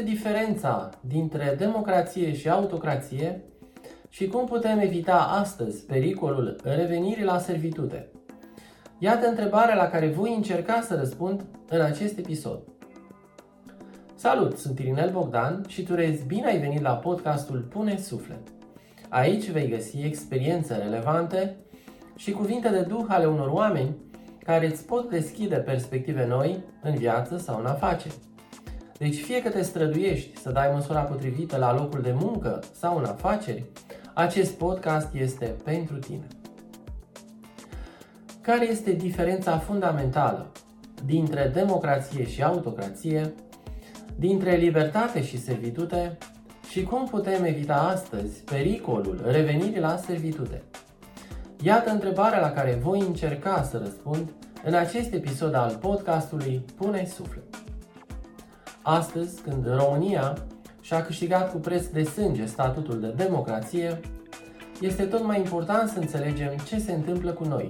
este diferența dintre democrație și autocrație și cum putem evita astăzi pericolul revenirii la servitute? Iată întrebarea la care voi încerca să răspund în acest episod. Salut, sunt Irinel Bogdan și tu urez bine ai venit la podcastul Pune Suflet. Aici vei găsi experiențe relevante și cuvinte de duh ale unor oameni care îți pot deschide perspective noi în viață sau în afaceri. Deci fie că te străduiești să dai măsura potrivită la locul de muncă sau în afaceri, acest podcast este pentru tine. Care este diferența fundamentală dintre democrație și autocrație, dintre libertate și servitute și cum putem evita astăzi pericolul revenirii la servitute? Iată întrebarea la care voi încerca să răspund în acest episod al podcastului Pune Suflet. Astăzi, când România și-a câștigat cu preț de sânge statutul de democrație, este tot mai important să înțelegem ce se întâmplă cu noi.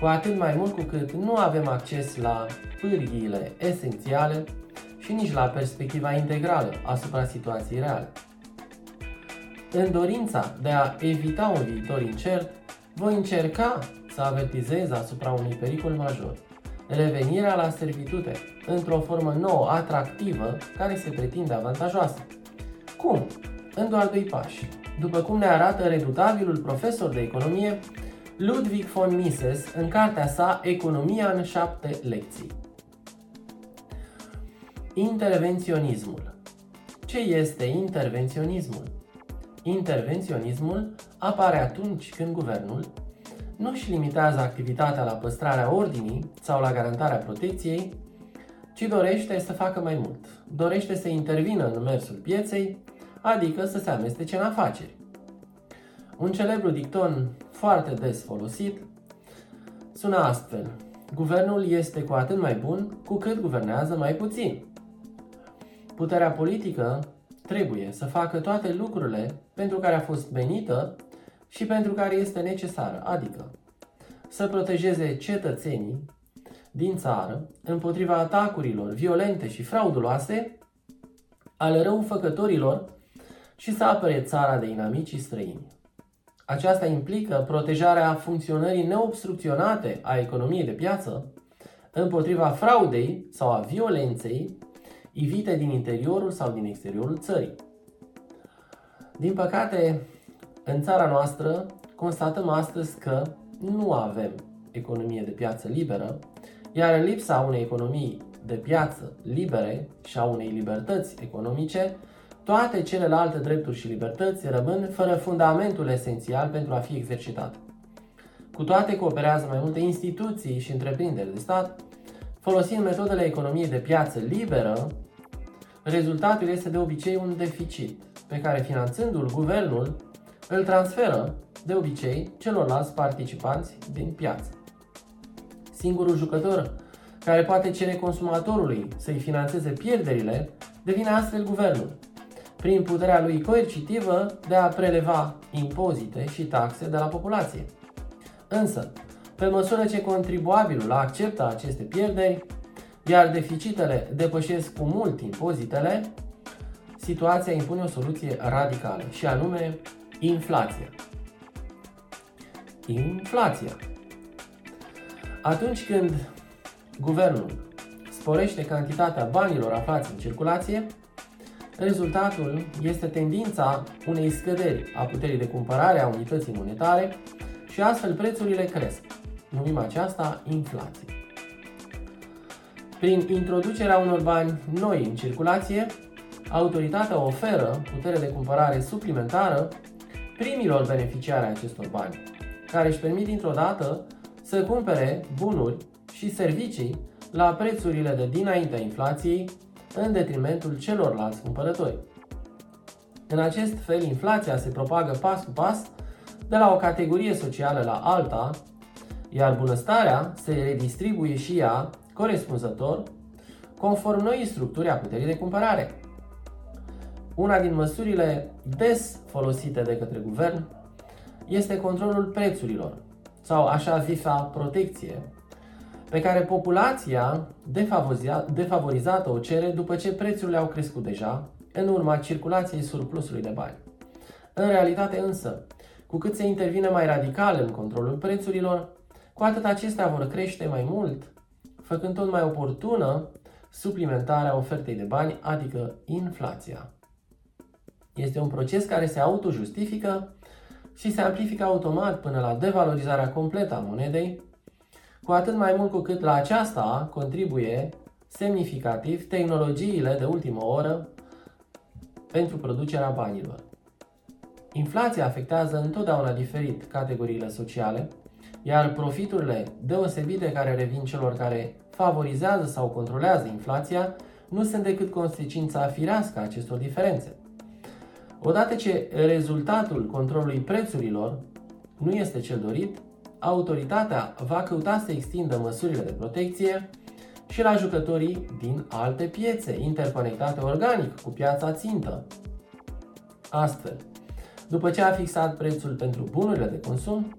Cu atât mai mult cu cât nu avem acces la pârghiile esențiale și nici la perspectiva integrală asupra situației reale. În dorința de a evita un viitor incert, voi încerca să avertizez asupra unui pericol major, revenirea la servitute, într-o formă nouă, atractivă, care se pretinde avantajoasă. Cum? În doar doi pași. După cum ne arată redutabilul profesor de economie Ludwig von Mises în cartea sa Economia în șapte lecții. Intervenționismul. Ce este intervenționismul? Intervenționismul apare atunci când guvernul nu își limitează activitatea la păstrarea ordinii sau la garantarea protecției, ci dorește să facă mai mult. Dorește să intervină în mersul pieței, adică să se amestece în afaceri. Un celebru dicton foarte des folosit sună astfel. Guvernul este cu atât mai bun cu cât guvernează mai puțin. Puterea politică trebuie să facă toate lucrurile pentru care a fost venită și pentru care este necesară, adică să protejeze cetățenii din țară împotriva atacurilor violente și frauduloase ale răufăcătorilor și să apere țara de inamicii străini. Aceasta implică protejarea funcționării neobstrucționate a economiei de piață împotriva fraudei sau a violenței ivite din interiorul sau din exteriorul țării. Din păcate, în țara noastră constatăm astăzi că nu avem economie de piață liberă, iar în lipsa unei economii de piață libere și a unei libertăți economice, toate celelalte drepturi și libertăți rămân fără fundamentul esențial pentru a fi exercitate. Cu toate cooperează mai multe instituții și întreprinderi de stat, folosind metodele economiei de piață liberă, rezultatul este de obicei un deficit, pe care finanțându-l guvernul îl transferă de obicei celorlalți participanți din piață. Singurul jucător care poate cere consumatorului să-i financeze pierderile devine astfel guvernul, prin puterea lui coercitivă de a preleva impozite și taxe de la populație. Însă, pe măsură ce contribuabilul acceptă aceste pierderi, iar deficitele depășesc cu mult impozitele, situația impune o soluție radicală și anume inflația. Inflația. Atunci când guvernul sporește cantitatea banilor aflați în circulație, rezultatul este tendința unei scăderi a puterii de cumpărare a unității monetare și astfel prețurile cresc. Numim aceasta inflație. Prin introducerea unor bani noi în circulație, autoritatea oferă putere de cumpărare suplimentară primilor beneficiari ai acestor bani, care își permit dintr-o dată să cumpere bunuri și servicii la prețurile de dinaintea inflației în detrimentul celorlalți cumpărători. În acest fel, inflația se propagă pas cu pas de la o categorie socială la alta, iar bunăstarea se redistribuie și ea corespunzător conform noii structuri a puterii de cumpărare. Una din măsurile des folosite de către guvern este controlul prețurilor sau așa zisa protecție, pe care populația defavorizată o cere după ce prețurile au crescut deja în urma circulației surplusului de bani. În realitate însă, cu cât se intervine mai radical în controlul prețurilor, cu atât acestea vor crește mai mult, făcând tot mai oportună suplimentarea ofertei de bani, adică inflația. Este un proces care se autojustifică și se amplifică automat până la devalorizarea completă a monedei, cu atât mai mult cu cât la aceasta contribuie semnificativ tehnologiile de ultimă oră pentru producerea banilor. Inflația afectează întotdeauna diferit categoriile sociale, iar profiturile deosebite care revin celor care favorizează sau controlează inflația nu sunt decât consecința firească a acestor diferențe. Odată ce rezultatul controlului prețurilor nu este cel dorit, autoritatea va căuta să extindă măsurile de protecție și la jucătorii din alte piețe interconectate organic cu piața țintă. Astfel, după ce a fixat prețul pentru bunurile de consum,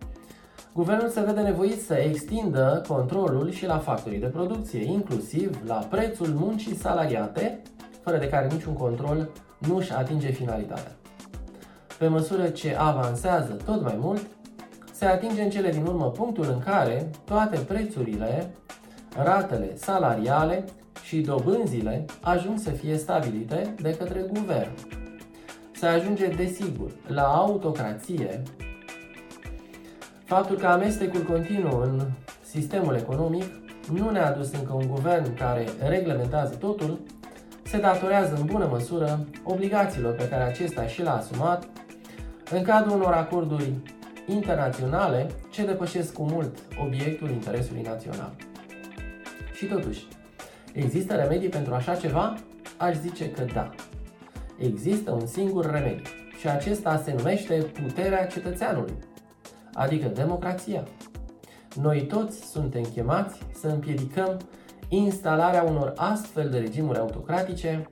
guvernul se vede nevoit să extindă controlul și la factorii de producție, inclusiv la prețul muncii salariate, fără de care niciun control nu își atinge finalitatea. Pe măsură ce avansează tot mai mult, se atinge în cele din urmă punctul în care toate prețurile, ratele salariale și dobânzile ajung să fie stabilite de către guvern. Se ajunge, desigur, la autocrație. Faptul că amestecul continuu în sistemul economic nu ne-a adus încă un guvern care reglementează totul, se datorează în bună măsură obligațiilor pe care acesta și le-a asumat în cadrul unor acorduri internaționale ce depășesc cu mult obiectul interesului național. Și totuși, există remedii pentru așa ceva? Aș zice că da. Există un singur remediu și acesta se numește puterea cetățeanului, adică democrația. Noi toți suntem chemați să împiedicăm instalarea unor astfel de regimuri autocratice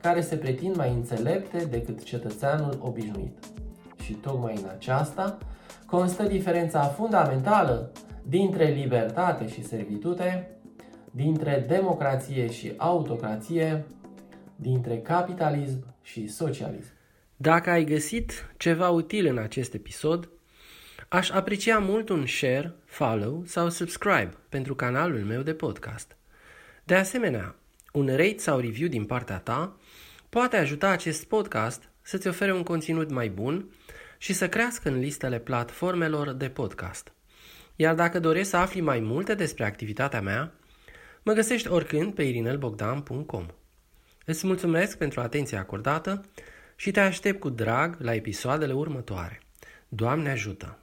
care se pretind mai înțelepte decât cetățeanul obișnuit. Și tocmai în aceasta constă diferența fundamentală dintre libertate și servitute, dintre democrație și autocrație, dintre capitalism și socialism. Dacă ai găsit ceva util în acest episod, aș aprecia mult un share, follow sau subscribe pentru canalul meu de podcast. De asemenea, un rate sau review din partea ta poate ajuta acest podcast să-ți ofere un conținut mai bun și să crească în listele platformelor de podcast. Iar dacă dorești să afli mai multe despre activitatea mea, mă găsești oricând pe irinelbogdan.com. Îți mulțumesc pentru atenția acordată și te aștept cu drag la episoadele următoare. Doamne ajută!